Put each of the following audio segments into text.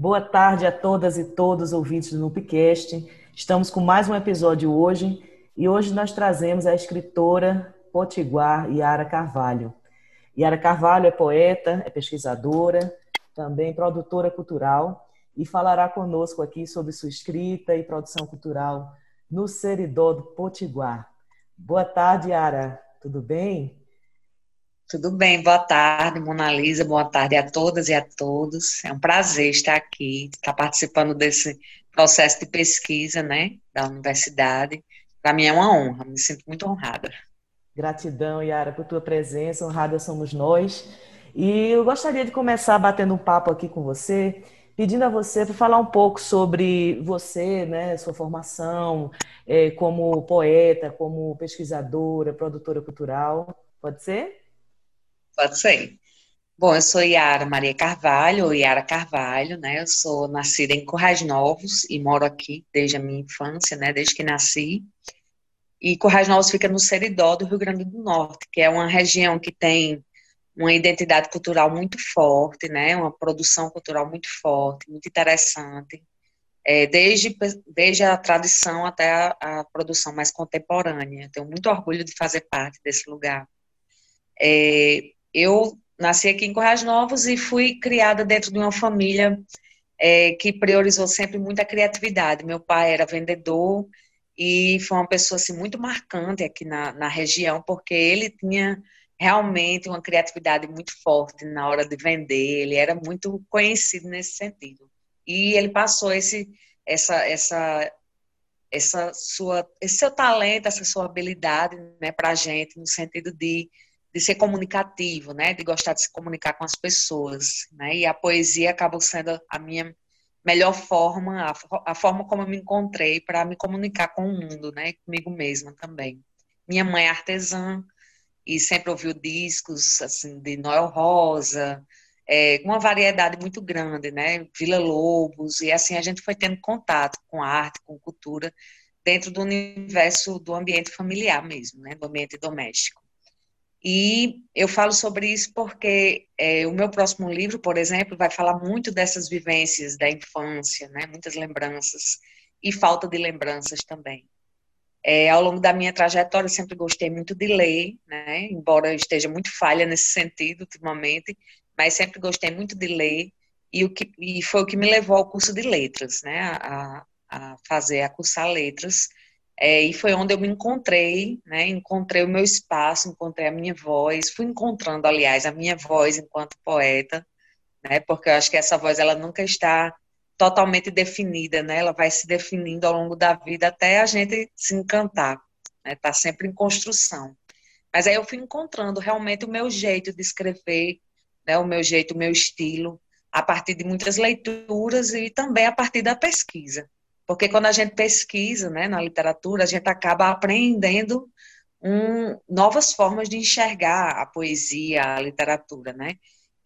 Boa tarde a todas e todos ouvintes do Nupcast. Estamos com mais um episódio hoje e hoje nós trazemos a escritora potiguar Yara Carvalho. Yara Carvalho é poeta, é pesquisadora, também produtora cultural e falará conosco aqui sobre sua escrita e produção cultural no Seridó do Potiguar. Boa tarde, Yara. Tudo bem? Tudo bem, boa tarde, Mona Lisa, boa tarde a todas e a todos. É um prazer estar aqui, estar participando desse processo de pesquisa, né, da universidade. Para mim é uma honra, me sinto muito honrada. Gratidão, Yara, por tua presença, honrada somos nós. E eu gostaria de começar batendo um papo aqui com você, pedindo a você para falar um pouco sobre você, né, sua formação é, como poeta, como pesquisadora, produtora cultural. Pode ser? Pode ser. Bom, eu sou Yara Maria Carvalho, ou Yara Carvalho, né? Eu sou nascida em Corrais Novos e moro aqui desde a minha infância, né? Desde que nasci. E Corrais Novos fica no Seridó do Rio Grande do Norte, que é uma região que tem uma identidade cultural muito forte, né? Uma produção cultural muito forte, muito interessante. É, desde, desde a tradição até a, a produção mais contemporânea. Tenho muito orgulho de fazer parte desse lugar. É, eu nasci aqui em Corrais Novos e fui criada dentro de uma família é, que priorizou sempre muito a criatividade. Meu pai era vendedor e foi uma pessoa assim, muito marcante aqui na, na região, porque ele tinha realmente uma criatividade muito forte na hora de vender, ele era muito conhecido nesse sentido. E ele passou esse, essa, essa, essa sua, esse seu talento, essa sua habilidade né, para a gente, no sentido de de ser comunicativo, né, de gostar de se comunicar com as pessoas, né, e a poesia acabou sendo a minha melhor forma, a, a forma como eu me encontrei para me comunicar com o mundo, né, comigo mesma também. Minha mãe é artesã e sempre ouviu discos assim de Noel Rosa, é, uma variedade muito grande, né, Vila Lobos e assim a gente foi tendo contato com arte, com cultura dentro do universo do ambiente familiar mesmo, né, do ambiente doméstico. E eu falo sobre isso porque é, o meu próximo livro, por exemplo, vai falar muito dessas vivências da infância, né? muitas lembranças e falta de lembranças também. É, ao longo da minha trajetória, sempre gostei muito de ler, né? embora eu esteja muito falha nesse sentido ultimamente, mas sempre gostei muito de ler e, o que, e foi o que me levou ao curso de letras, né? a, a fazer, a cursar letras, é, e foi onde eu me encontrei, né? Encontrei o meu espaço, encontrei a minha voz, fui encontrando, aliás, a minha voz enquanto poeta, né? Porque eu acho que essa voz ela nunca está totalmente definida, né? Ela vai se definindo ao longo da vida até a gente se encantar, né? Tá sempre em construção. Mas aí eu fui encontrando realmente o meu jeito de escrever, né? O meu jeito, o meu estilo, a partir de muitas leituras e também a partir da pesquisa. Porque quando a gente pesquisa né, na literatura, a gente acaba aprendendo um, novas formas de enxergar a poesia, a literatura, né?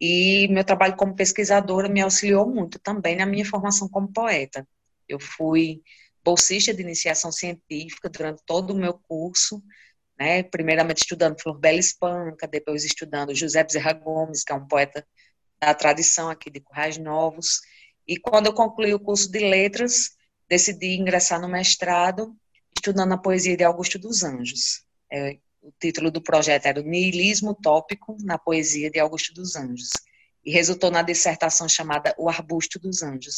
E meu trabalho como pesquisadora me auxiliou muito também na minha formação como poeta. Eu fui bolsista de iniciação científica durante todo o meu curso, né? Primeiramente estudando Flor Bela Espanca, depois estudando José Bezerra Gomes, que é um poeta da tradição aqui de Currais Novos. E quando eu concluí o curso de letras, decidi ingressar no mestrado estudando a poesia de Augusto dos Anjos. É, o título do projeto era o Nihilismo Utópico na Poesia de Augusto dos Anjos. E resultou na dissertação chamada O Arbusto dos Anjos.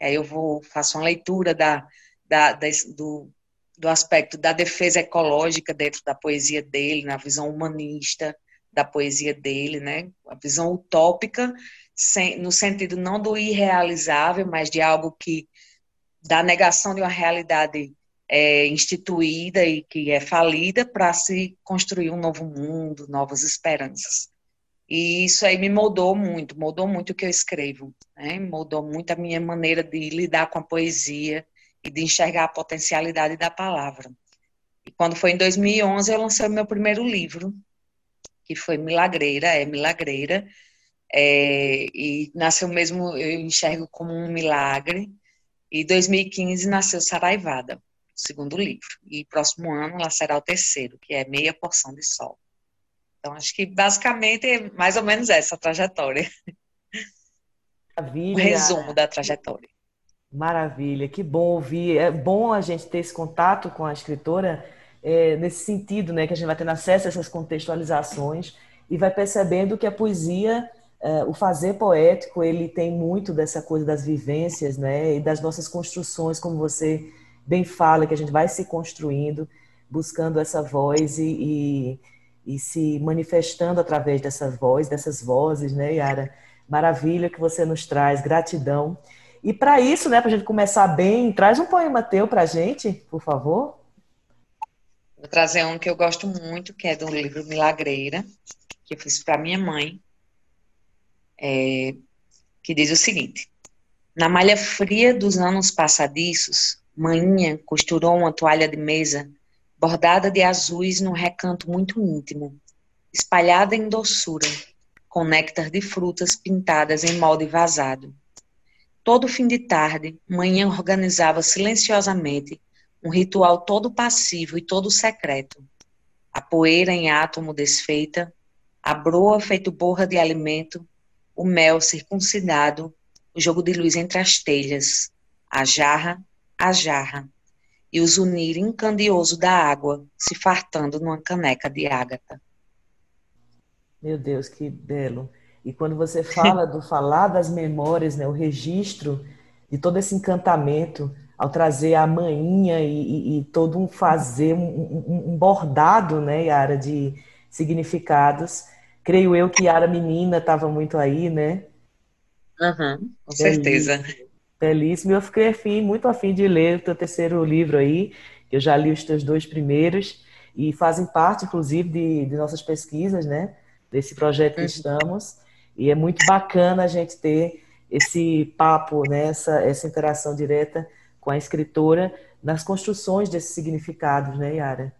Aí eu vou faço uma leitura da, da, da, do, do aspecto da defesa ecológica dentro da poesia dele, na visão humanista da poesia dele, né? A visão utópica, sem, no sentido não do irrealizável, mas de algo que da negação de uma realidade é, instituída e que é falida para se construir um novo mundo, novas esperanças. E isso aí me moldou muito, moldou muito o que eu escrevo, né? muito a minha maneira de lidar com a poesia e de enxergar a potencialidade da palavra. E quando foi em 2011, eu lancei o meu primeiro livro, que foi Milagreira, é Milagreira, é, e nasceu mesmo, eu enxergo como um milagre, e 2015 nasceu Saraivada, o segundo livro. E próximo ano lá será o terceiro, que é Meia Porção de Sol. Então, acho que basicamente é mais ou menos essa a trajetória. Maravilha. um resumo da trajetória. Maravilha, que bom ouvir. É bom a gente ter esse contato com a escritora é, nesse sentido, né, que a gente vai tendo acesso a essas contextualizações e vai percebendo que a poesia, o fazer poético, ele tem muito dessa coisa das vivências, né, e das nossas construções, como você bem fala, que a gente vai se construindo, buscando essa voz e, e, e se manifestando através dessa voz, dessas vozes, né, Yara? Maravilha que você nos traz, gratidão. E para isso, né, para a gente começar bem, traz um poema teu para a gente, por favor. Vou trazer um que eu gosto muito, que é do livro Milagreira, que eu fiz para minha mãe, é, que diz o seguinte: Na malha fria dos anos passadiços, Maninha costurou uma toalha de mesa bordada de azuis num recanto muito íntimo, espalhada em doçura, com néctar de frutas pintadas em molde vazado. Todo fim de tarde, Manhã organizava silenciosamente um ritual todo passivo e todo secreto. A poeira em átomo desfeita, a broa feito borra de alimento, o mel circuncidado, o jogo de luz entre as telhas, a jarra a jarra e o zunir incandioso da água se fartando numa caneca de ágata. Meu Deus, que belo. E quando você fala do falar das memórias, né, o registro de todo esse encantamento, ao trazer a manhinha e, e, e todo um fazer, um, um, um, bordado, né, Yara, de significados. Creio eu que Yara menina estava muito aí, né? Uhum, com certeza. Belíssimo. Eu fiquei afim, muito afim de ler o teu terceiro livro aí. Eu já li os teus dois primeiros e fazem parte, inclusive, de, de nossas pesquisas, né? Desse projeto que uhum. estamos. E é muito bacana a gente ter esse papo, né? essa, essa interação direta com a escritora nas construções desses significados, né, Yara?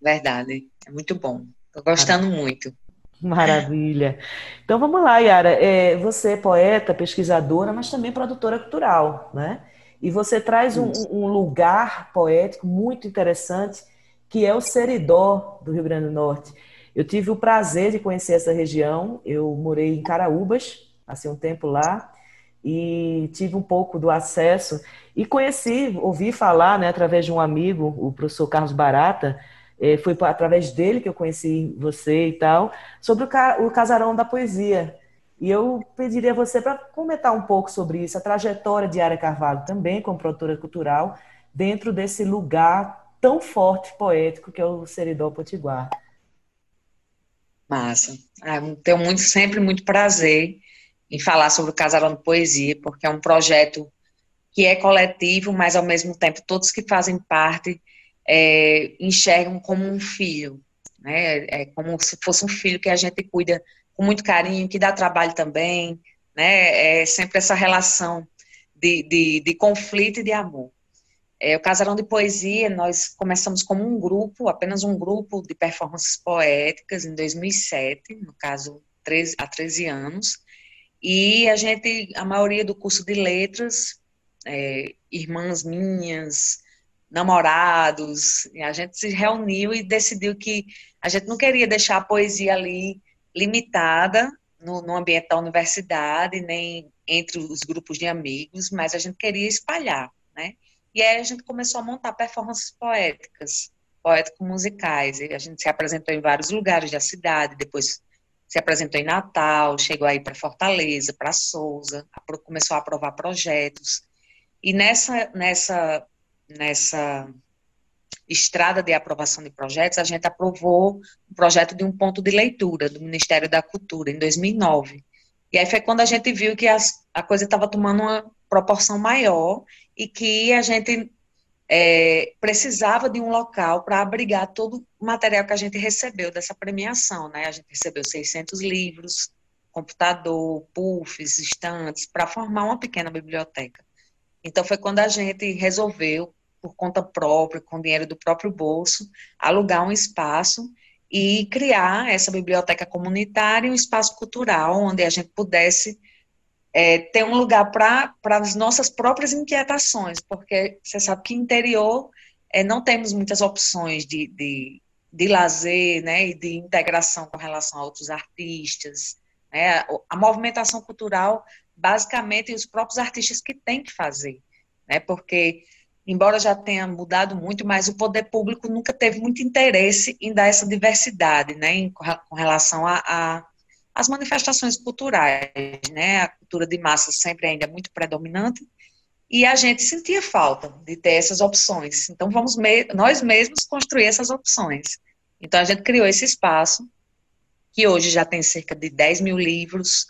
Verdade. É muito bom. Estou gostando muito. Maravilha. Então vamos lá, Yara. É, você é poeta, pesquisadora, mas também produtora cultural, né? E você traz um, um, lugar poético muito interessante, que é o Seridó do Rio Grande do Norte. Eu tive o prazer de conhecer essa região. Eu morei em Caraúbas, passei um tempo lá, e tive um pouco do acesso. E conheci, ouvi falar, né, através de um amigo, o professor Carlos Barata, é, foi através dele que eu conheci você e tal, sobre o, ca o Casarão da Poesia. E eu pediria a você para comentar um pouco sobre isso, a trajetória de Ara Carvalho, também como produtora cultural, dentro desse lugar tão forte, poético, que é o Seridó Potiguar. Massa. Ah, tenho muito, sempre muito prazer em falar sobre o Casarão de Poesia, porque é um projeto que é coletivo, mas ao mesmo tempo todos que fazem parte é, enxergam como um filho, né? É como se fosse um filho que a gente cuida com muito carinho, que dá trabalho também, né? É sempre essa relação de, de, de conflito e de amor. É, o Casarão de Poesia, nós começamos como um grupo, apenas um grupo de performances poéticas em 2007, no caso, 13, há 13 anos, e a gente, a maioria do curso de letras, é, irmãs minhas, namorados, a gente se reuniu e decidiu que a gente não queria deixar a poesia ali limitada no, no ambiente da universidade, nem entre os grupos de amigos, mas a gente queria espalhar, né? E aí a gente começou a montar performances poéticas, poético-musicais, a gente se apresentou em vários lugares da cidade, depois se apresentou em Natal, chegou aí para Fortaleza, para Souza, começou a aprovar projetos. E nessa, nessa nessa estrada de aprovação de projetos, a gente aprovou um projeto de um ponto de leitura do Ministério da Cultura, em 2009. E aí foi quando a gente viu que as, a coisa estava tomando uma proporção maior e que a gente é, precisava de um local para abrigar todo o material que a gente recebeu dessa premiação, né? A gente recebeu 600 livros, computador, puffs, estantes, para formar uma pequena biblioteca. Então foi quando a gente resolveu por conta própria, com dinheiro do próprio bolso, alugar um espaço e criar essa biblioteca comunitária um espaço cultural onde a gente pudesse é, ter um lugar para as nossas próprias inquietações, porque você sabe que interior é, não temos muitas opções de, de, de lazer né, e de integração com relação a outros artistas. Né? A movimentação cultural basicamente os próprios artistas que têm que fazer, né? Porque embora já tenha mudado muito, mas o poder público nunca teve muito interesse em dar essa diversidade, né, em, com relação a, a as manifestações culturais, né, a cultura de massa sempre ainda é muito predominante, e a gente sentia falta de ter essas opções. Então, vamos me nós mesmos construir essas opções. Então, a gente criou esse espaço, que hoje já tem cerca de 10 mil livros,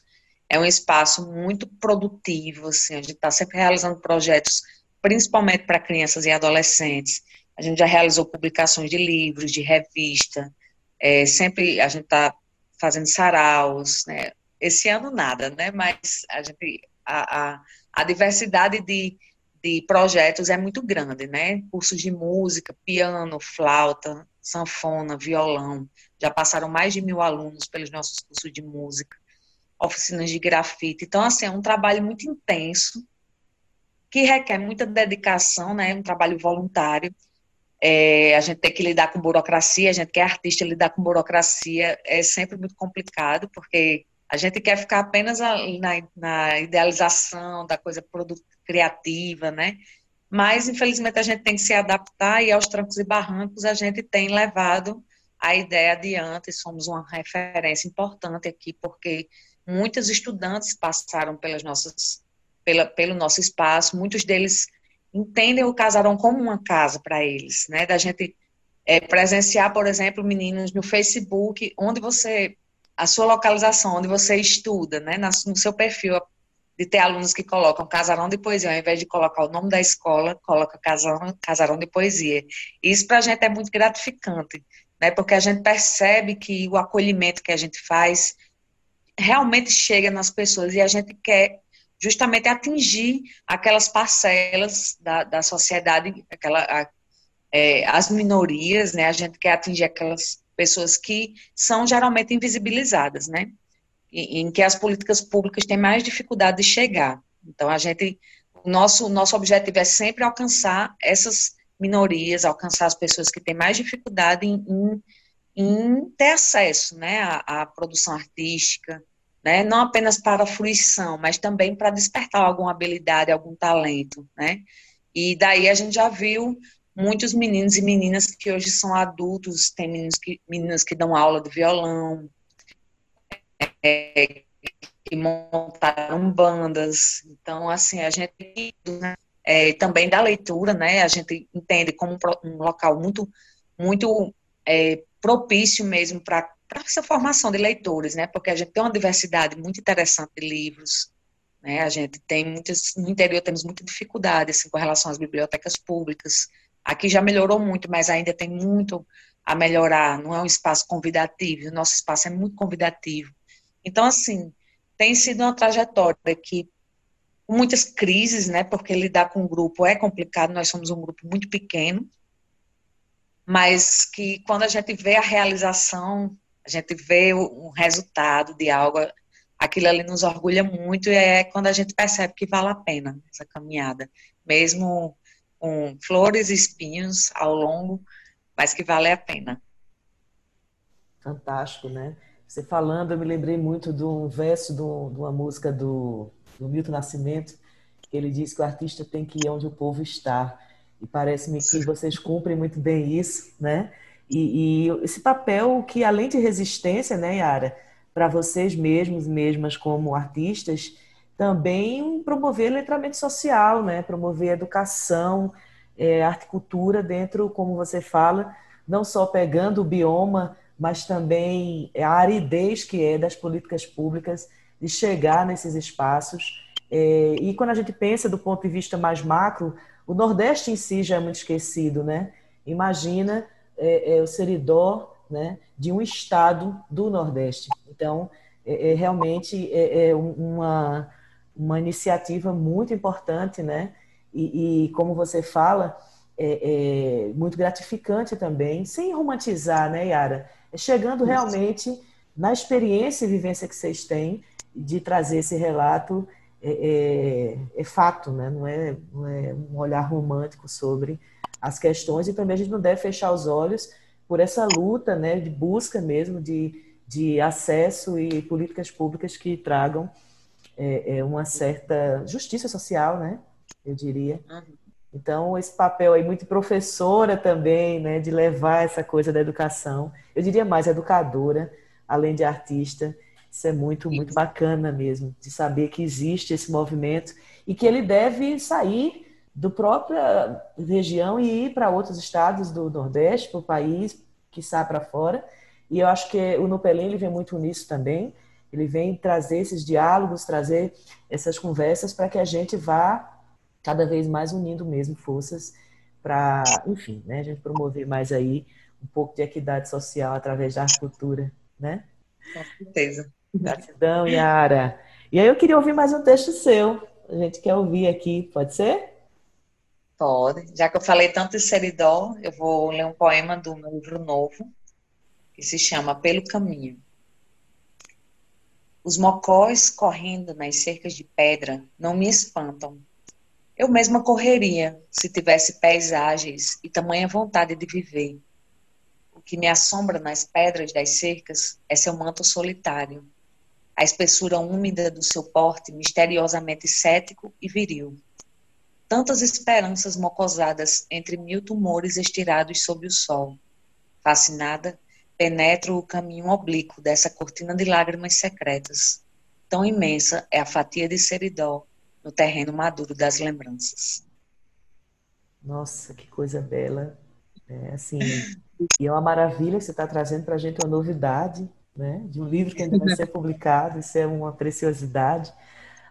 é um espaço muito produtivo, assim, a gente está sempre realizando projetos, principalmente para crianças e adolescentes. A gente já realizou publicações de livros, de revista, é, sempre a gente está fazendo saraus, né? Esse ano nada, né? Mas a gente, a, a, a diversidade de, de projetos é muito grande, né? Cursos de música, piano, flauta, sanfona, violão. Já passaram mais de mil alunos pelos nossos cursos de música oficinas de grafite. Então, assim, é um trabalho muito intenso, que requer muita dedicação, né? Um trabalho voluntário. É, a gente tem que lidar com burocracia, a gente que é artista lidar com burocracia é sempre muito complicado, porque a gente quer ficar apenas na, na idealização da coisa criativa, né? Mas, infelizmente, a gente tem que se adaptar e aos trancos e barrancos a gente tem levado a ideia adiante, somos uma referência importante aqui, porque Muitos estudantes passaram pelas nossas, pela, pelo nosso espaço, muitos deles entendem o casarão como uma casa para eles, né? Da gente é, presenciar, por exemplo, meninos no Facebook, onde você, a sua localização, onde você estuda, né? No seu perfil, de ter alunos que colocam casarão de poesia, ao invés de colocar o nome da escola, coloca casarão, casarão de poesia. Isso para a gente é muito gratificante, né? Porque a gente percebe que o acolhimento que a gente faz realmente chega nas pessoas e a gente quer justamente atingir aquelas parcelas da, da sociedade, aquela, a, é, as minorias, né? A gente quer atingir aquelas pessoas que são geralmente invisibilizadas, né? Em, em que as políticas públicas têm mais dificuldade de chegar. Então, a gente, nosso, nosso objetivo é sempre alcançar essas minorias, alcançar as pessoas que têm mais dificuldade em, em, em ter acesso, né, à, à produção artística, né? Não apenas para a fruição, mas também para despertar alguma habilidade, algum talento, né? E daí a gente já viu muitos meninos e meninas que hoje são adultos, tem meninos que, meninas que dão aula de violão, é, que montaram bandas. Então, assim, a gente né, é, também da leitura, né? A gente entende como um, local muito, muito é, propício mesmo para para essa formação de leitores, né? Porque a gente tem uma diversidade muito interessante de livros, né? A gente tem no interior temos muita dificuldade assim com relação às bibliotecas públicas. Aqui já melhorou muito, mas ainda tem muito a melhorar. Não é um espaço convidativo, o nosso espaço é muito convidativo. Então, assim, tem sido uma trajetória que com muitas crises, né? Porque lidar com um grupo é complicado. Nós somos um grupo muito pequeno, mas que quando a gente vê a realização a gente vê um resultado de algo, aquilo ali nos orgulha muito e é quando a gente percebe que vale a pena essa caminhada, mesmo com flores e espinhos ao longo, mas que vale a pena. Fantástico, né? Você falando, eu me lembrei muito de um verso de uma música do, do Milton Nascimento, que ele diz que o artista tem que ir onde o povo está. E parece-me que vocês cumprem muito bem isso, né? E, e, esse papel que, além de resistência, né, Yara, para vocês mesmos, mesmas como artistas, também promover letramento social, né, promover educação, é, arte cultura dentro, como você fala, não só pegando o bioma, mas também a aridez que é das políticas públicas de chegar nesses espaços. É, e quando a gente pensa do ponto de vista mais macro, o Nordeste em si já é muito esquecido, né? Imagina é, é o seridó né, de um estado do Nordeste. Então, é, é realmente é, é, uma, uma iniciativa muito importante, né? E, e como você fala, é, é, muito gratificante também, sem romantizar, né, Yara? É chegando realmente na experiência e vivência que vocês têm de trazer esse relato é, é, é, fato, né? não, é, não é um olhar romântico sobre as questões e também a gente não deve fechar os olhos por essa luta né, de busca mesmo de, de acesso e políticas públicas que tragam é, é uma certa justiça social, né? Eu diria. Então, esse papel aí, muito professora também, né, de levar essa coisa da educação. Eu diria mais educadora, além de artista. Isso é muito, muito bacana mesmo, de saber que existe esse movimento e que ele deve sair do própria região e ir para outros estados do Nordeste, para o país, que sai para fora. E eu acho que o Nupelém ele vem muito nisso também. Ele vem trazer esses diálogos, trazer essas conversas para que a gente vá cada vez mais unindo mesmo forças para, enfim, né, a gente promover mais aí um pouco de equidade social através da cultura, né? Com certeza. Gratidão, Yara. E aí eu queria ouvir mais um texto seu. A gente quer ouvir aqui, pode ser? Pode. Já que eu falei tanto de Seridó, eu vou ler um poema do meu livro novo, que se chama Pelo Caminho. Os mocós correndo nas cercas de pedra não me espantam. Eu mesma correria se tivesse pés ágeis e tamanha vontade de viver. O que me assombra nas pedras das cercas é seu manto solitário, a espessura úmida do seu porte misteriosamente cético e viril. Tantas esperanças mocosadas entre mil tumores estirados sob o sol. Fascinada, penetro o caminho oblíquo dessa cortina de lágrimas secretas. Tão imensa é a fatia de seridó no terreno maduro das lembranças. Nossa, que coisa bela. É, assim, e é uma maravilha que você está trazendo para a gente uma novidade, né? De um livro que ainda vai ser publicado, isso é uma preciosidade.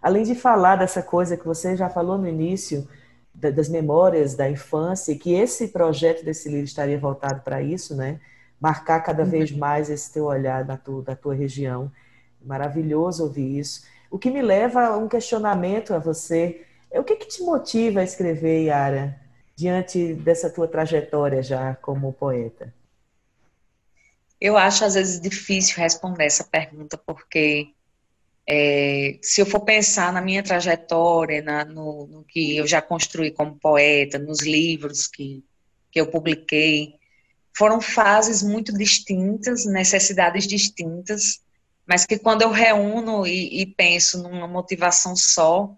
Além de falar dessa coisa que você já falou no início, das memórias da infância, que esse projeto desse livro estaria voltado para isso, né? marcar cada uhum. vez mais esse teu olhar da tua, da tua região. Maravilhoso ouvir isso. O que me leva a um questionamento a você é o que, que te motiva a escrever, Yara, diante dessa tua trajetória já como poeta? Eu acho às vezes difícil responder essa pergunta, porque é, se eu for pensar na minha trajetória, na, no, no, que eu já construí como poeta, nos livros que, que eu publiquei, foram fases muito distintas, necessidades distintas, mas que quando eu reúno e, e penso numa motivação só,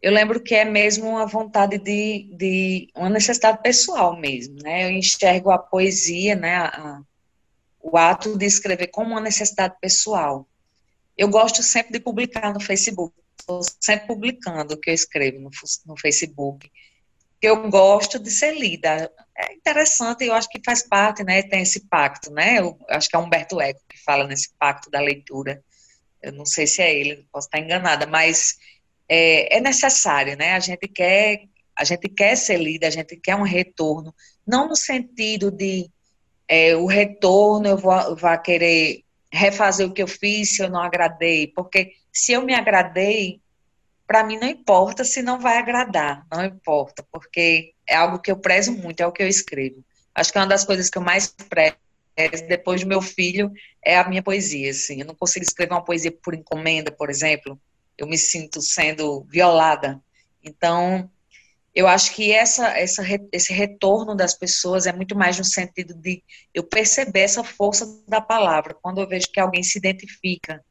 eu lembro que é mesmo uma vontade de, de uma necessidade pessoal mesmo, né? Eu enxergo a poesia, né, a, o ato de escrever como uma necessidade pessoal. Eu gosto sempre de publicar no Facebook, estou sempre publicando o que eu escrevo no, no Facebook que eu gosto de ser lida. É interessante, eu acho que faz parte, né? Tem esse pacto, né? Eu acho que é Humberto Eco que fala nesse pacto da leitura. Eu não sei se é ele, posso estar enganada, mas é, é necessário, né? A gente quer, a gente quer ser lida, a gente quer um retorno, não no sentido de é, o retorno eu vou, vou querer refazer o que eu fiz se eu não agradei, porque se eu me agradei, para mim não importa se não vai agradar, não importa, porque é algo que eu prezo muito, é o que eu escrevo. Acho que é uma das coisas que eu mais prezo depois do meu filho é a minha poesia, assim. Eu não consigo escrever uma poesia por encomenda, por exemplo. Eu me sinto sendo violada. Então, eu acho que essa, essa, esse retorno das pessoas é muito mais no sentido de eu perceber essa força da palavra, quando eu vejo que alguém se identifica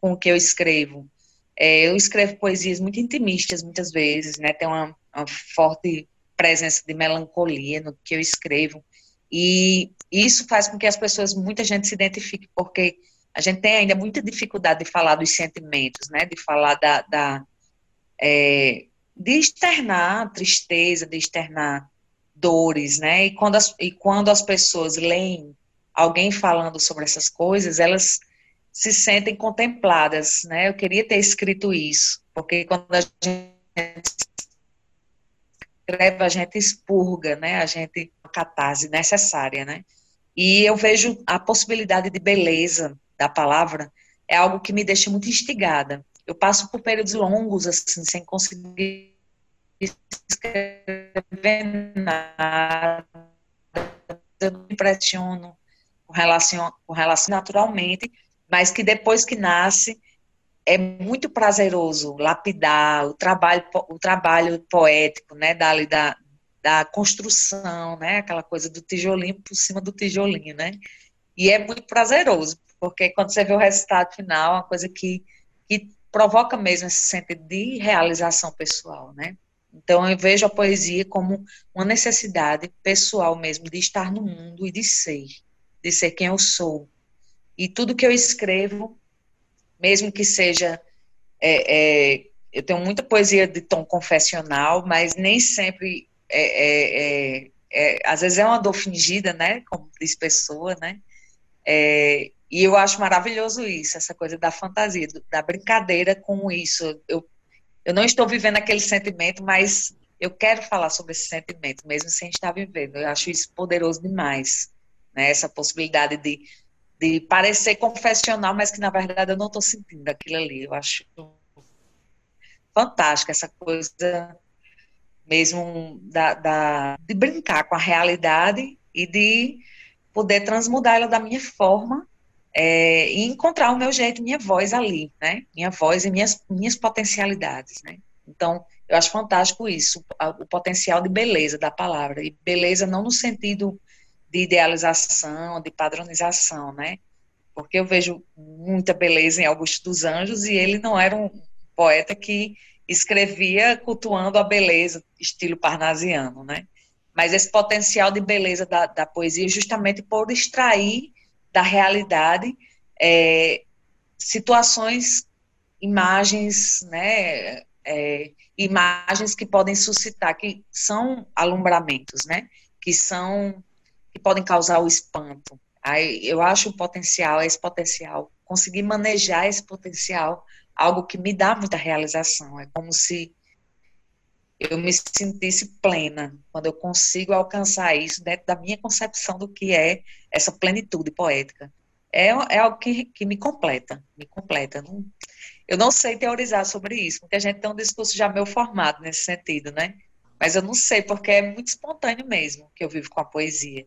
com o que eu escrevo. É, eu escrevo poesias muito intimistas, muitas vezes, né? Tem uma, uma forte presença de melancolia no que eu escrevo. E isso faz com que as pessoas, muita gente se identifique, porque a gente tem ainda muita dificuldade de falar dos sentimentos, né? De falar da. da é, de externar tristeza, de externar dores, né? E quando as, e quando as pessoas leem alguém falando sobre essas coisas, elas se sentem contempladas, né? Eu queria ter escrito isso, porque quando a gente escreve, a gente expurga, né? A gente a catarse necessária, né? E eu vejo a possibilidade de beleza da palavra é algo que me deixa muito instigada. Eu passo por períodos longos assim sem conseguir escrever nada. Eu me impressiono com relação, com relação naturalmente mas que depois que nasce é muito prazeroso lapidar o trabalho o trabalho poético, né, da, da construção, né, aquela coisa do tijolinho por cima do tijolinho, né, e é muito prazeroso, porque quando você vê o resultado final, é uma coisa que, que provoca mesmo esse sentido de realização pessoal, né? Então eu vejo a poesia como uma necessidade pessoal mesmo de estar no mundo e de ser, de ser quem eu sou. E tudo que eu escrevo, mesmo que seja é, é, eu tenho muita poesia de tom confessional, mas nem sempre é, é, é, é às vezes é uma dor fingida, né, como diz pessoa, né, e eu acho maravilhoso isso, essa coisa da fantasia, da brincadeira com isso. Eu, eu não estou vivendo aquele sentimento, mas eu quero falar sobre esse sentimento, mesmo sem estar vivendo. Eu acho isso poderoso demais, né? Essa possibilidade de, de parecer confessional, mas que na verdade eu não estou sentindo aquilo ali. Eu acho fantástica essa coisa mesmo da, da, de brincar com a realidade e de poder transmudar ela da minha forma é, e encontrar o meu jeito, minha voz ali, né? Minha voz e minhas, minhas potencialidades, né? Então, eu acho fantástico isso, o potencial de beleza da palavra. E beleza não no sentido de idealização, de padronização, né? Porque eu vejo muita beleza em Augusto dos Anjos e ele não era um poeta que escrevia cultuando a beleza, estilo parnasiano, né? Mas esse potencial de beleza da, da poesia, justamente por extrair da realidade é, situações, imagens, né? É, imagens que podem suscitar, que são alumbramentos, né? Que são, que podem causar o espanto. Aí eu acho o potencial, esse potencial, conseguir manejar esse potencial, algo que me dá muita realização. É como se eu me sentisse plena quando eu consigo alcançar isso dentro da minha concepção do que é essa plenitude poética. É, é algo que, que me completa, me completa. Não, eu não sei teorizar sobre isso, muita gente tem um discurso já meio formado nesse sentido, né? Mas eu não sei, porque é muito espontâneo mesmo que eu vivo com a poesia.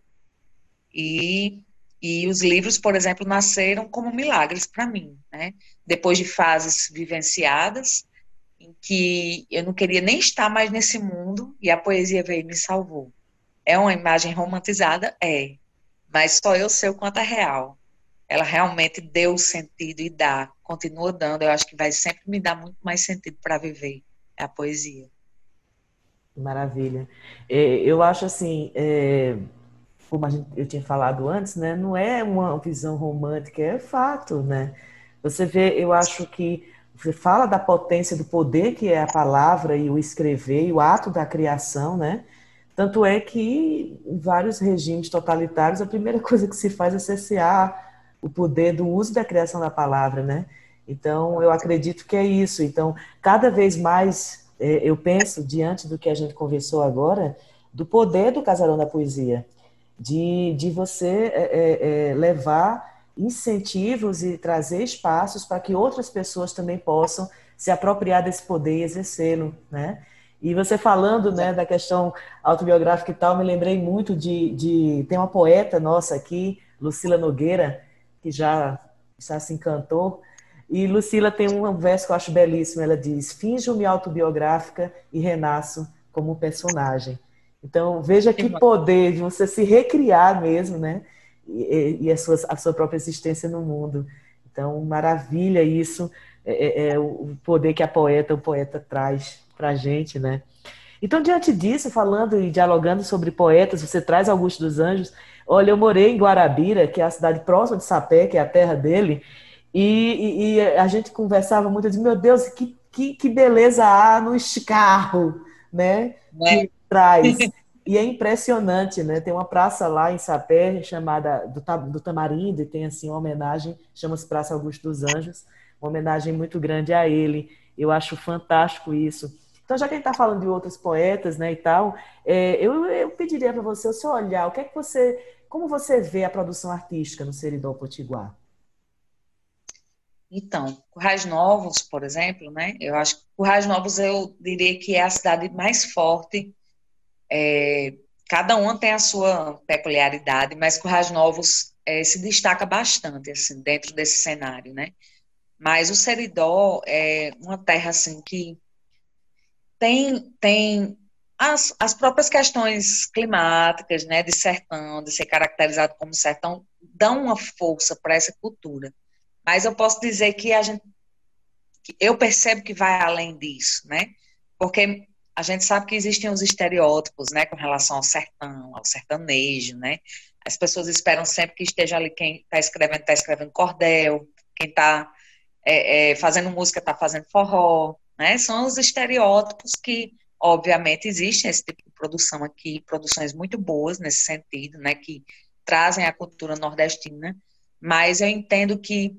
E, e os livros, por exemplo, nasceram como milagres para mim, né? Depois de fases vivenciadas, em que eu não queria nem estar mais nesse mundo e a poesia veio e me salvou. É uma imagem romantizada? É. Mas só eu sei o quanto é real. Ela realmente deu sentido e dá, continua dando. Eu acho que vai sempre me dar muito mais sentido para viver é a poesia. Maravilha. É, eu acho assim, é, como gente, eu tinha falado antes, né? Não é uma visão romântica, é fato, né? Você vê, eu acho que você fala da potência do poder que é a palavra e o escrever e o ato da criação, né? Tanto é que em vários regimes totalitários a primeira coisa que se faz é cessear o poder do uso da criação da palavra, né? Então eu acredito que é isso. Então cada vez mais é, eu penso diante do que a gente conversou agora do poder do casarão da poesia, de, de você é, é, é levar incentivos e trazer espaços para que outras pessoas também possam se apropriar desse poder e exercê-lo, né? E você falando né, da questão autobiográfica e tal, me lembrei muito de, de... Tem uma poeta nossa aqui, Lucila Nogueira, que já, já se encantou. E Lucila tem um verso que eu acho belíssimo. Ela diz: Finjo-me autobiográfica e renasço como personagem. Então, veja que poder de você se recriar mesmo, né? E, e a, sua, a sua própria existência no mundo. Então, maravilha isso, é, é, é o poder que a poeta, o poeta traz para a gente, né? Então, diante disso, falando e dialogando sobre poetas, você traz Augusto dos Anjos. Olha, eu morei em Guarabira, que é a cidade próxima de Sapé, que é a terra dele, e, e, e a gente conversava muito, eu disse, meu Deus, que, que, que beleza há no escarro, né? né? Que traz. E é impressionante, né? Tem uma praça lá em Sapé chamada do, do Tamarindo e tem assim uma homenagem, chama-se Praça Augusto dos Anjos, uma homenagem muito grande a ele. Eu acho fantástico isso. Então, já que a gente está falando de outros poetas, né, e tal, é, eu, eu pediria para você o seu olhar, o que é que você, como você vê a produção artística no Seridó Potiguar? Então, Currais Novos, por exemplo, né? Eu acho que Currais Novos eu diria que é a cidade mais forte é, cada uma tem a sua peculiaridade, mas Currais Novos é, se destaca bastante assim dentro desse cenário, né? Mas o Seridó é uma terra assim que tem tem as, as próprias questões climáticas, né, de sertão, de ser caracterizado como sertão, dão uma força para essa cultura. Mas eu posso dizer que a gente que eu percebo que vai além disso, né? Porque a gente sabe que existem os estereótipos, né, com relação ao sertão, ao sertanejo, né? As pessoas esperam sempre que esteja ali quem está escrevendo, está escrevendo cordel, quem está é, é, fazendo música está fazendo forró, né? São os estereótipos que, obviamente, existem esse tipo de produção aqui, produções muito boas nesse sentido, né? Que trazem a cultura nordestina, mas eu entendo que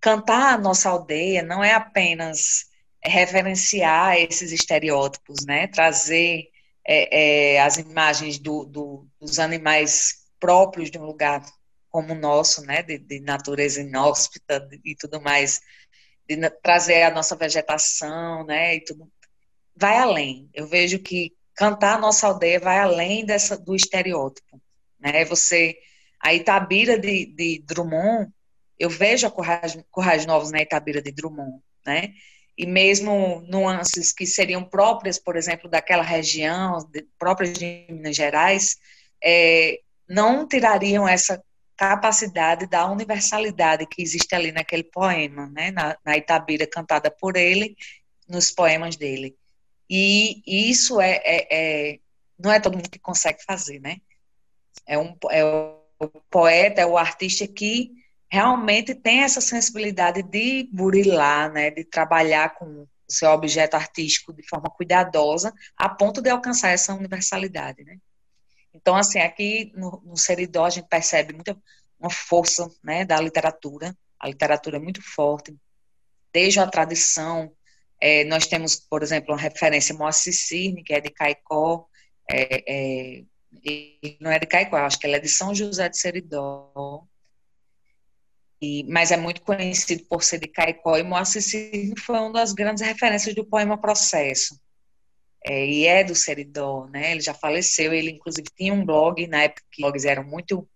cantar a nossa aldeia não é apenas referenciar esses estereótipos, né? Trazer é, é, as imagens do, do, dos animais próprios de um lugar como o nosso, né? De, de natureza inóspita e tudo mais, de trazer a nossa vegetação, né? E tudo vai além. Eu vejo que cantar a nossa aldeia vai além dessa do estereótipo, né? Você a Itabira de, de Drummond, eu vejo a Corrais, Corrais Novos na Itabira de Drummond, né? E mesmo nuances que seriam próprias, por exemplo, daquela região, de, próprias de Minas Gerais, é, não tirariam essa capacidade da universalidade que existe ali naquele poema, né, na, na Itabira cantada por ele, nos poemas dele. E, isso é, é, é, não é todo mundo que consegue fazer, né? É, um, é o poeta, é o artista que realmente tem essa sensibilidade de burilar, né, de trabalhar com o seu objeto artístico de forma cuidadosa, a ponto de alcançar essa universalidade, né. Então, assim, aqui no, no Seridó a gente percebe muita uma força, né, da literatura, a literatura é muito forte, desde a tradição, é, nós temos, por exemplo, uma referência Moacir Cirne, que é de Caicó, é, é, não é de Caicó, acho que ela é de São José de Seridó, e, mas é muito conhecido por ser de Caicó, e Moacir Cirne foi uma das grandes referências do poema Processo. É, e é do Seridó, né? Ele já faleceu, ele inclusive tinha um blog, na época que blogs eram muito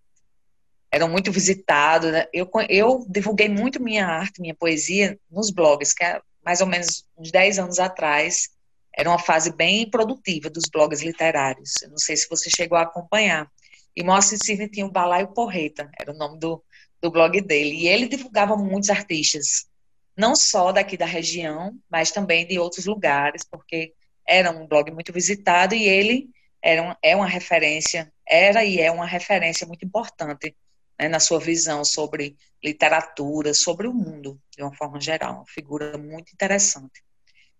eram muito visitados. Né? Eu, eu divulguei muito minha arte, minha poesia nos blogs, que é mais ou menos uns 10 anos atrás. Era uma fase bem produtiva dos blogs literários. Não sei se você chegou a acompanhar. E Moacir Cirne tinha o Balaio Porreta, era o nome do, do blog dele. E ele divulgava muitos artistas, não só daqui da região, mas também de outros lugares, porque era um blog muito visitado e ele era é uma referência, era e é uma referência muito importante né, na sua visão sobre literatura, sobre o mundo, de uma forma geral, uma figura muito interessante.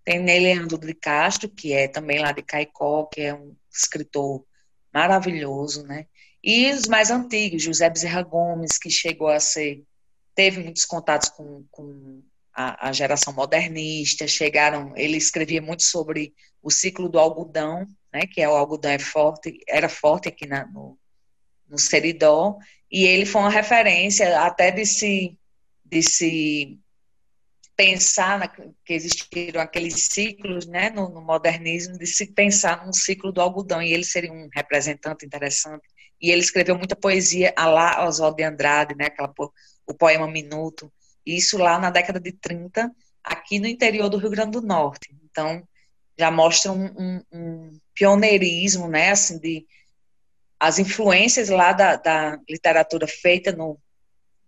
Tem Ney Leandro de Castro, que é também lá de Caicó, que é um escritor maravilhoso, né? E os mais antigos, José Bezerra Gomes, que chegou a ser, teve muitos contatos com, com a, a, geração modernista, chegaram, ele escrevia muito sobre o ciclo do algodão, né, que é o algodão é forte, era forte aqui na, no, no Seridó, e ele foi uma referência até de se, de se pensar na, que existiram aqueles ciclos, né, no, no, modernismo, de se pensar num ciclo do algodão, e ele seria um representante interessante e ele escreveu muita poesia a lá Oswald de Andrade, né, aquela, o poema Minuto, isso lá na década de 30, aqui no interior do Rio Grande do Norte. Então, já mostra um, um, um pioneirismo, né, assim, de as influências lá da, da literatura feita no,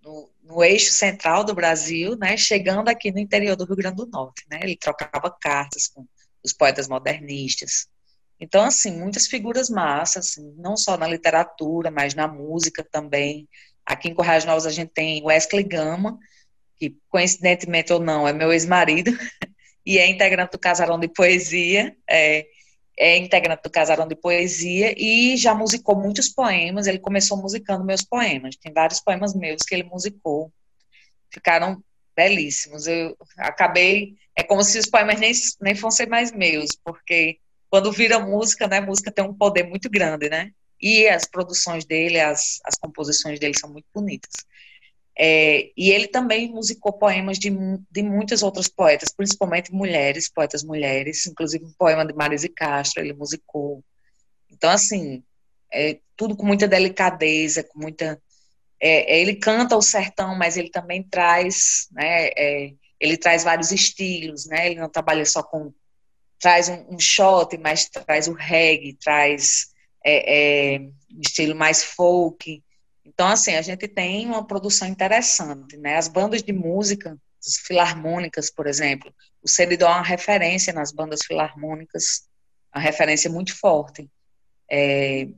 no, no, eixo central do Brasil, né, chegando aqui no interior do Rio Grande do Norte, né, ele trocava cartas com os poetas modernistas, então, assim, muitas figuras massas, assim, não só na literatura, mas na música também. Aqui em Corrais Novos a gente tem Wesley Gama, que coincidentemente ou não é meu ex-marido, e é integrante do Casarão de Poesia, é, é integrante do Casarão de Poesia e já musicou muitos poemas. Ele começou musicando meus poemas. Tem vários poemas meus que ele musicou. Ficaram belíssimos. Eu acabei. É como se os poemas nem, nem fossem mais meus, porque quando vira música, né, música tem um poder muito grande, né? E as produções dele, as, as composições dele são muito bonitas. É, e ele também musicou poemas de, de muitas outras poetas, principalmente mulheres, poetas mulheres, inclusive um poema de Marise Castro, ele musicou. Então, assim, é, tudo com muita delicadeza, com muita. É, é ele canta o sertão, mas ele também traz, né? É, ele traz vários estilos, né? Ele não trabalha só com traz um, um shot, mas traz o reggae, traz é, é, um estilo mais folk. Então, assim, a gente tem uma produção interessante, né? As bandas de música filarmônicas, por exemplo. O Seridó é uma referência nas bandas filarmônicas, uma referência muito forte. É,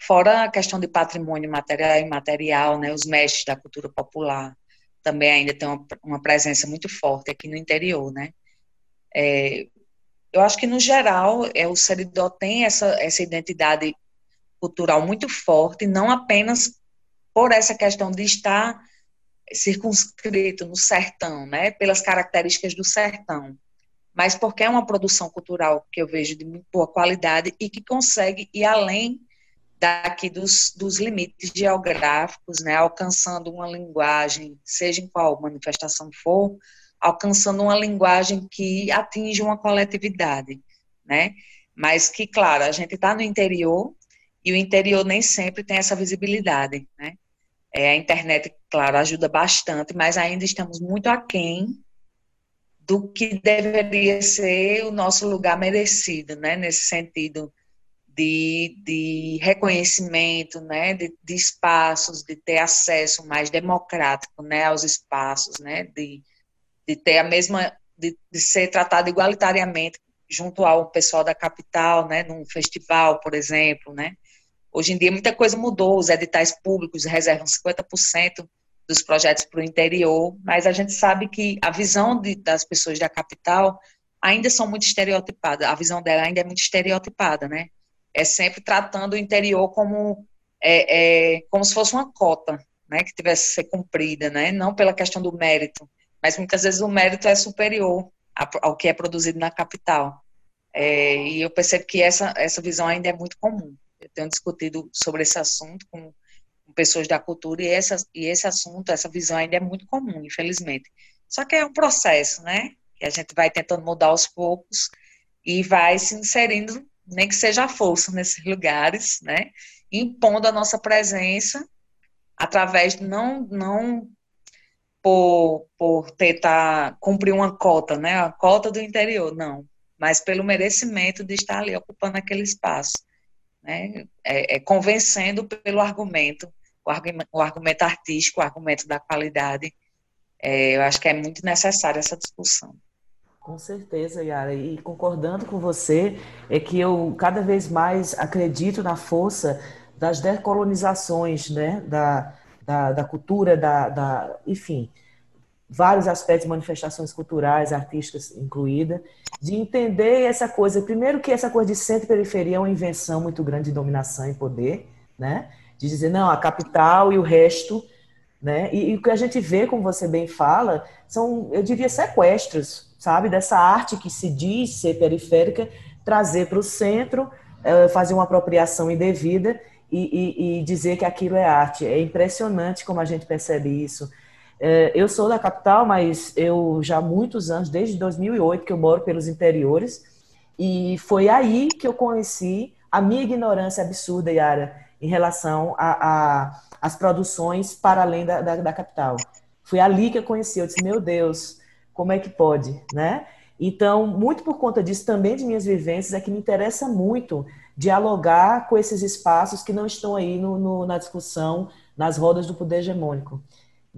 fora a questão de patrimônio material e imaterial, né, os mestres da cultura popular também ainda tem uma, uma presença muito forte aqui no interior, né. É, eu acho que no geral é, o Seridó tem essa, essa identidade cultural muito forte, não apenas por essa questão de estar circunscrito no sertão, né, pelas características do sertão, mas porque é uma produção cultural que eu vejo de muito boa qualidade e que consegue ir além daqui dos, dos limites geográficos, né, alcançando uma linguagem, seja em qual manifestação for, alcançando uma linguagem que atinge uma coletividade, né, mas que, claro, a gente está no interior e o interior nem sempre tem essa visibilidade, né, é, a internet, claro, ajuda bastante, mas ainda estamos muito aquém do que deveria ser o nosso lugar merecido, né, nesse sentido de, de reconhecimento, né, de, de, espaços, de ter acesso mais democrático, né, aos espaços, né, de, de ter a mesma, de, de ser tratado igualitariamente junto ao pessoal da capital, né, num festival, por exemplo, né, Hoje em dia, muita coisa mudou, os editais públicos reservam 50% dos projetos para o interior, mas a gente sabe que a visão de, das pessoas da capital ainda são muito estereotipadas, a visão dela ainda é muito estereotipada, né? É sempre tratando o interior como, é, é, como se fosse uma cota, né, que tivesse que ser cumprida, né? Não pela questão do mérito, mas muitas vezes o mérito é superior ao que é produzido na capital. É, e eu percebo que essa, essa visão ainda é muito comum. Eu tenho discutido sobre esse assunto com, com pessoas da cultura e, essa, e esse assunto, essa visão ainda é muito comum, infelizmente. Só que é um processo, né? Que a gente vai tentando mudar aos poucos e vai se inserindo, nem que seja a força nesses lugares, né? Impondo a nossa presença através de não, não por, por tentar cumprir uma cota, né? A cota do interior, não. Mas pelo merecimento de estar ali ocupando aquele espaço né? É, é convencendo pelo argumento, o argumento, o argumento artístico, o argumento da qualidade. É, eu acho que é muito necessária essa discussão. Com certeza, Yara. E concordando com você, é que eu cada vez mais acredito na força das decolonizações, né? da, da, da cultura, da, da, enfim, vários aspectos, manifestações culturais, artísticas incluída, de entender essa coisa, primeiro que essa coisa de centro e periferia é uma invenção muito grande de dominação e poder, né? De dizer, não, a capital e o resto, né? E, e o que a gente vê, como você bem fala, são, eu diria, sequestros, sabe? Dessa arte que se diz ser periférica, trazer para o centro, eh, fazer uma apropriação indevida e, e, e dizer que aquilo é arte. É impressionante como a gente percebe isso é, eu sou da capital, mas eu já há muitos anos, desde 2008, que eu moro pelos interiores, e foi aí que eu conheci a minha ignorância absurda, Yara, em relação às produções para além da, da, da, capital. Foi ali que eu conheci, eu disse, meu Deus, como é que pode, né? Então, muito por conta disso, também de minhas vivências, é que me interessa muito dialogar com esses espaços que não estão aí no, no, na discussão, nas rodas do poder hegemônico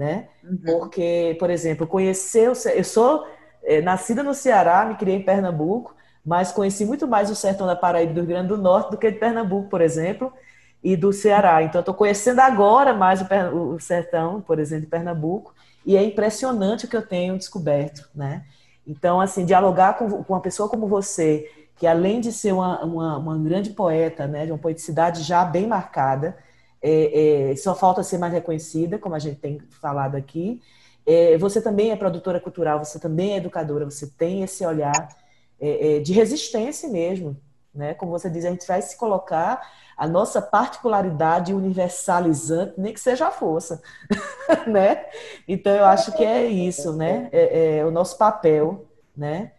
né? Uhum. Porque, por exemplo, conhecer eu sou é, nascida no Ceará, me criei em Pernambuco, mas conheci muito mais o sertão da Paraíba do Rio Grande do Norte do que de Pernambuco, por exemplo, e do Ceará. Então, estou conhecendo agora mais o, o sertão, por exemplo, de Pernambuco, e é impressionante o que eu tenho descoberto, né? Então, assim, dialogar com, com uma pessoa como você, que além de ser uma, uma, uma grande poeta, né, de uma poeticidade já bem marcada, é, é, só falta ser mais reconhecida, como a gente tem falado aqui. É, você também é produtora cultural, você também é educadora, você tem esse olhar é, é, de resistência mesmo, né? Como você diz, a gente vai se colocar a nossa particularidade universalizante, nem que seja a força, né? Então eu acho que é isso, né? É, é o nosso papel, né?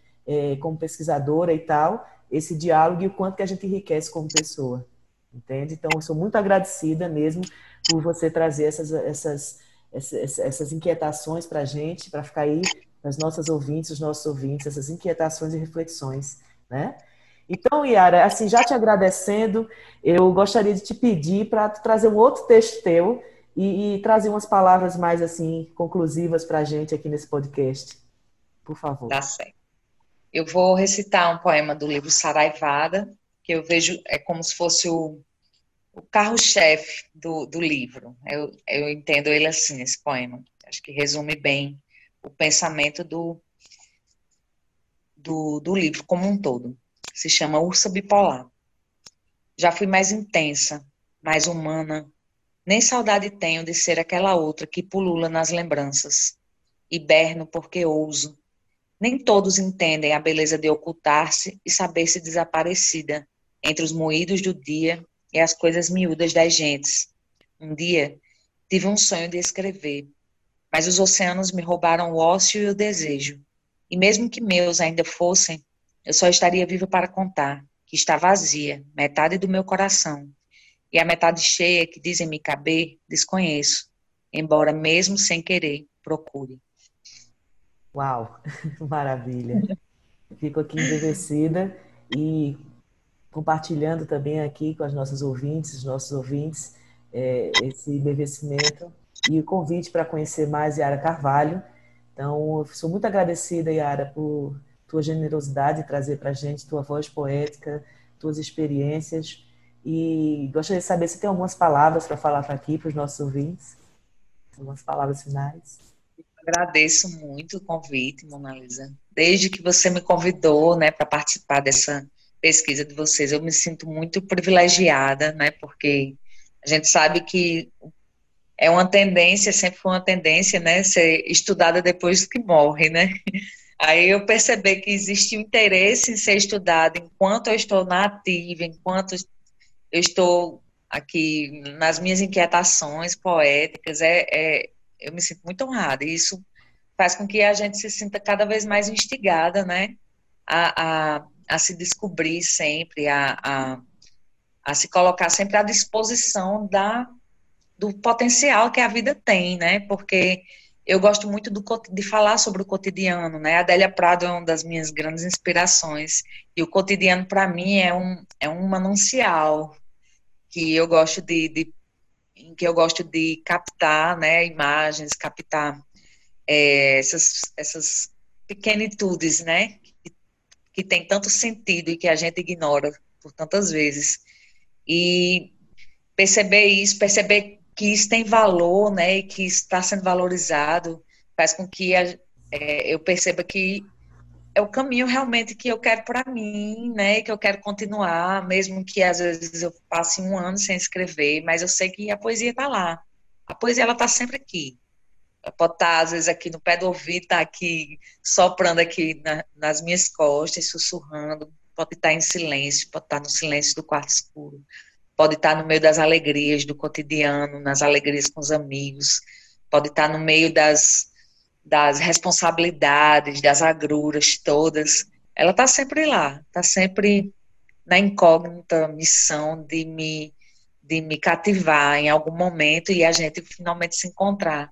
Como pesquisadora e tal, esse diálogo e o quanto que a gente enriquece como pessoa entende? Então, eu sou muito agradecida mesmo por você trazer essas, essas, essas, essas inquietações para a gente, para ficar aí nas nossas ouvintes, os nossos ouvintes, essas inquietações e reflexões, né? Então, Yara, assim, já te agradecendo, eu gostaria de te pedir para trazer um outro texto teu, e, e trazer umas palavras mais assim conclusivas para a gente aqui nesse podcast, por favor. Tá certo. Eu vou recitar um poema do livro Saraivada, que eu vejo é como se fosse o, o carro-chefe do, do livro. Eu, eu entendo ele assim, esse poema. Acho que resume bem o pensamento do, do, do livro como um todo. Se chama Ursa Bipolar. Já fui mais intensa, mais humana. Nem saudade tenho de ser aquela outra que pulula nas lembranças. Hiberno porque ouso. Nem todos entendem a beleza de ocultar-se e saber-se desaparecida entre os moídos do dia e as coisas miúdas das gentes. Um dia tive um sonho de escrever, mas os oceanos me roubaram o ócio e o desejo. E mesmo que meus ainda fossem, eu só estaria viva para contar que está vazia, metade do meu coração. E a metade cheia que dizem me caber, desconheço, embora mesmo sem querer, procure. Uau, maravilha. Fico aqui embevecida e compartilhando também aqui com as nossas ouvintes, os nossos ouvintes, é, esse embevecimento e o convite para conhecer mais Yara Carvalho. Então, sou muito agradecida, Yara, por tua generosidade de trazer para a gente tua voz poética, tuas experiências. E gostaria de saber se tem algumas palavras para falar aqui, para os nossos ouvintes. Algumas palavras finais. Agradeço muito o convite, Mona Lisa. Desde que você me convidou né, para participar dessa pesquisa de vocês, eu me sinto muito privilegiada, né, porque a gente sabe que é uma tendência, sempre foi uma tendência, né, ser estudada depois que morre, né? Aí eu percebi que existe um interesse em ser estudado enquanto eu estou na ativa, enquanto eu estou aqui nas minhas inquietações poéticas, é, é, eu me sinto muito honrada. E isso faz com que a gente se sinta cada vez mais instigada, né, a, a, a se descobrir sempre, a, a, a se colocar sempre à disposição da do potencial que a vida tem, né? Porque eu gosto muito do, de falar sobre o cotidiano, né? A Adélia Prado é uma das minhas grandes inspirações e o cotidiano para mim é um é um manancial que eu gosto de, de que eu gosto de captar, né? Imagens, captar é, essas essas pequenitudes, né? Que, que tem tanto sentido e que a gente ignora por tantas vezes e perceber isso, perceber que isso tem valor, né, e que está sendo valorizado, faz com que a, é, eu perceba que é o caminho realmente que eu quero para mim, né, que eu quero continuar, mesmo que às vezes eu passe um ano sem escrever, mas eu sei que a poesia está lá. A poesia ela está sempre aqui. Ela pode estar tá, às vezes aqui no pé do ouvido, tá aqui soprando aqui na, nas minhas costas, sussurrando, pode estar tá em silêncio, pode estar tá no silêncio do quarto escuro, pode estar no meio das alegrias do cotidiano, nas alegrias com os amigos, pode estar no meio das, das responsabilidades, das agruras todas. Ela está sempre lá, está sempre na incógnita missão de me, de me cativar em algum momento e a gente finalmente se encontrar.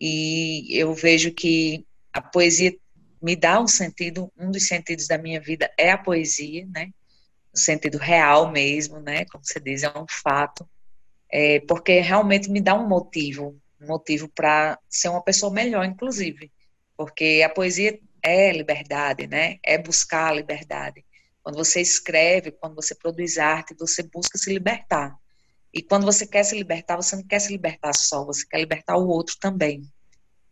E eu vejo que a poesia me dá um sentido, um dos sentidos da minha vida é a poesia, né? no sentido real mesmo, né? Como você diz, é um fato, é, porque realmente me dá um motivo, motivo para ser uma pessoa melhor, inclusive, porque a poesia é liberdade, né? É buscar a liberdade. Quando você escreve, quando você produz arte, você busca se libertar. E quando você quer se libertar, você não quer se libertar só, você quer libertar o outro também,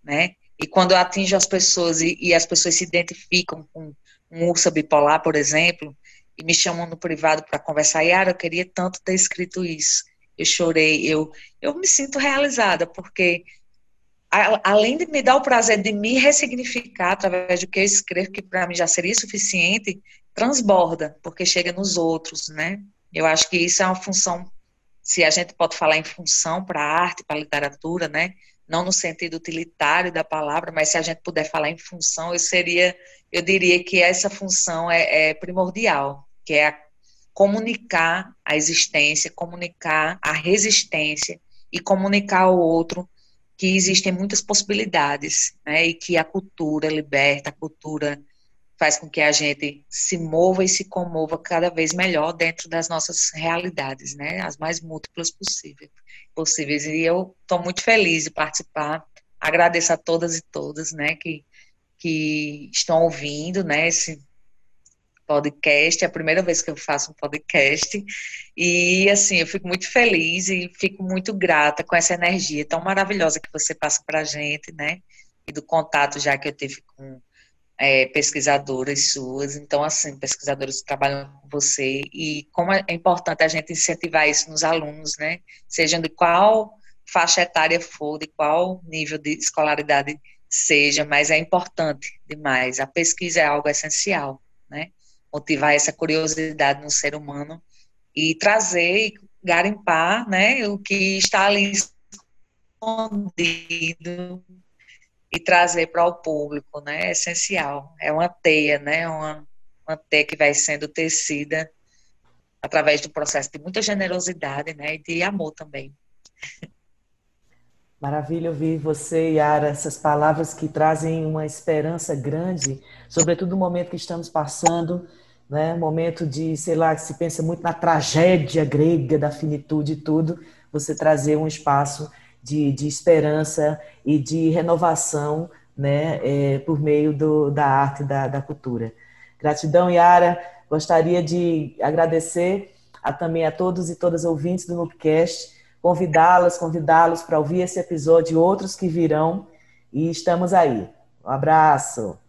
né? E quando eu atinjo as pessoas e, e as pessoas se identificam com um urso bipolar, por exemplo, e me chamam no privado para conversar. Yara, eu queria tanto ter escrito isso. Eu chorei, eu, eu me sinto realizada, porque a, além de me dar o prazer de me ressignificar através do que eu escrevo, que para mim já seria suficiente, transborda, porque chega nos outros, né? Eu acho que isso é uma função, se a gente pode falar em função para a arte, para a literatura, né? Não no sentido utilitário da palavra, mas se a gente puder falar em função, eu seria eu diria que essa função é, é primordial, que é comunicar a existência, comunicar a resistência e comunicar ao outro que existem muitas possibilidades, né, e que a cultura liberta, a cultura faz com que a gente se mova e se comova cada vez melhor dentro das nossas realidades, né? As mais múltiplas possíveis. possíveis. E eu estou muito feliz de participar. Agradeço a todas e todas, né, que, que estão ouvindo, né, esse podcast. É a primeira vez que eu faço um podcast. E, assim, eu fico muito feliz e fico muito grata com essa energia tão maravilhosa que você passa para a gente, né? E do contato já que eu tive com é, pesquisadoras suas, então, assim, pesquisadoras que trabalham com você, e como é importante a gente incentivar isso nos alunos, né? Sejam de qual faixa etária for, de qual nível de escolaridade seja, mas é importante demais. A pesquisa é algo essencial? Motivar essa curiosidade no ser humano e trazer, garimpar, né, o que está ali escondido e trazer para o público, né? É essencial. É uma teia, né? Uma, uma teia que vai sendo tecida através do processo de muita generosidade, né? E de amor também. Maravilha ouvir você, Yara, essas palavras que trazem uma esperança grande, sobretudo no momento que estamos passando, né? Momento de, sei lá, que se pensa muito na tragédia grega da finitude e tudo, você trazer um espaço de, de esperança e de renovação né, é, por meio do, da arte e da, da cultura. Gratidão, Yara. Gostaria de agradecer a, também a todos e todas ouvintes do Nupcast, convidá-las, convidá-los para ouvir esse episódio e outros que virão. E estamos aí. Um abraço.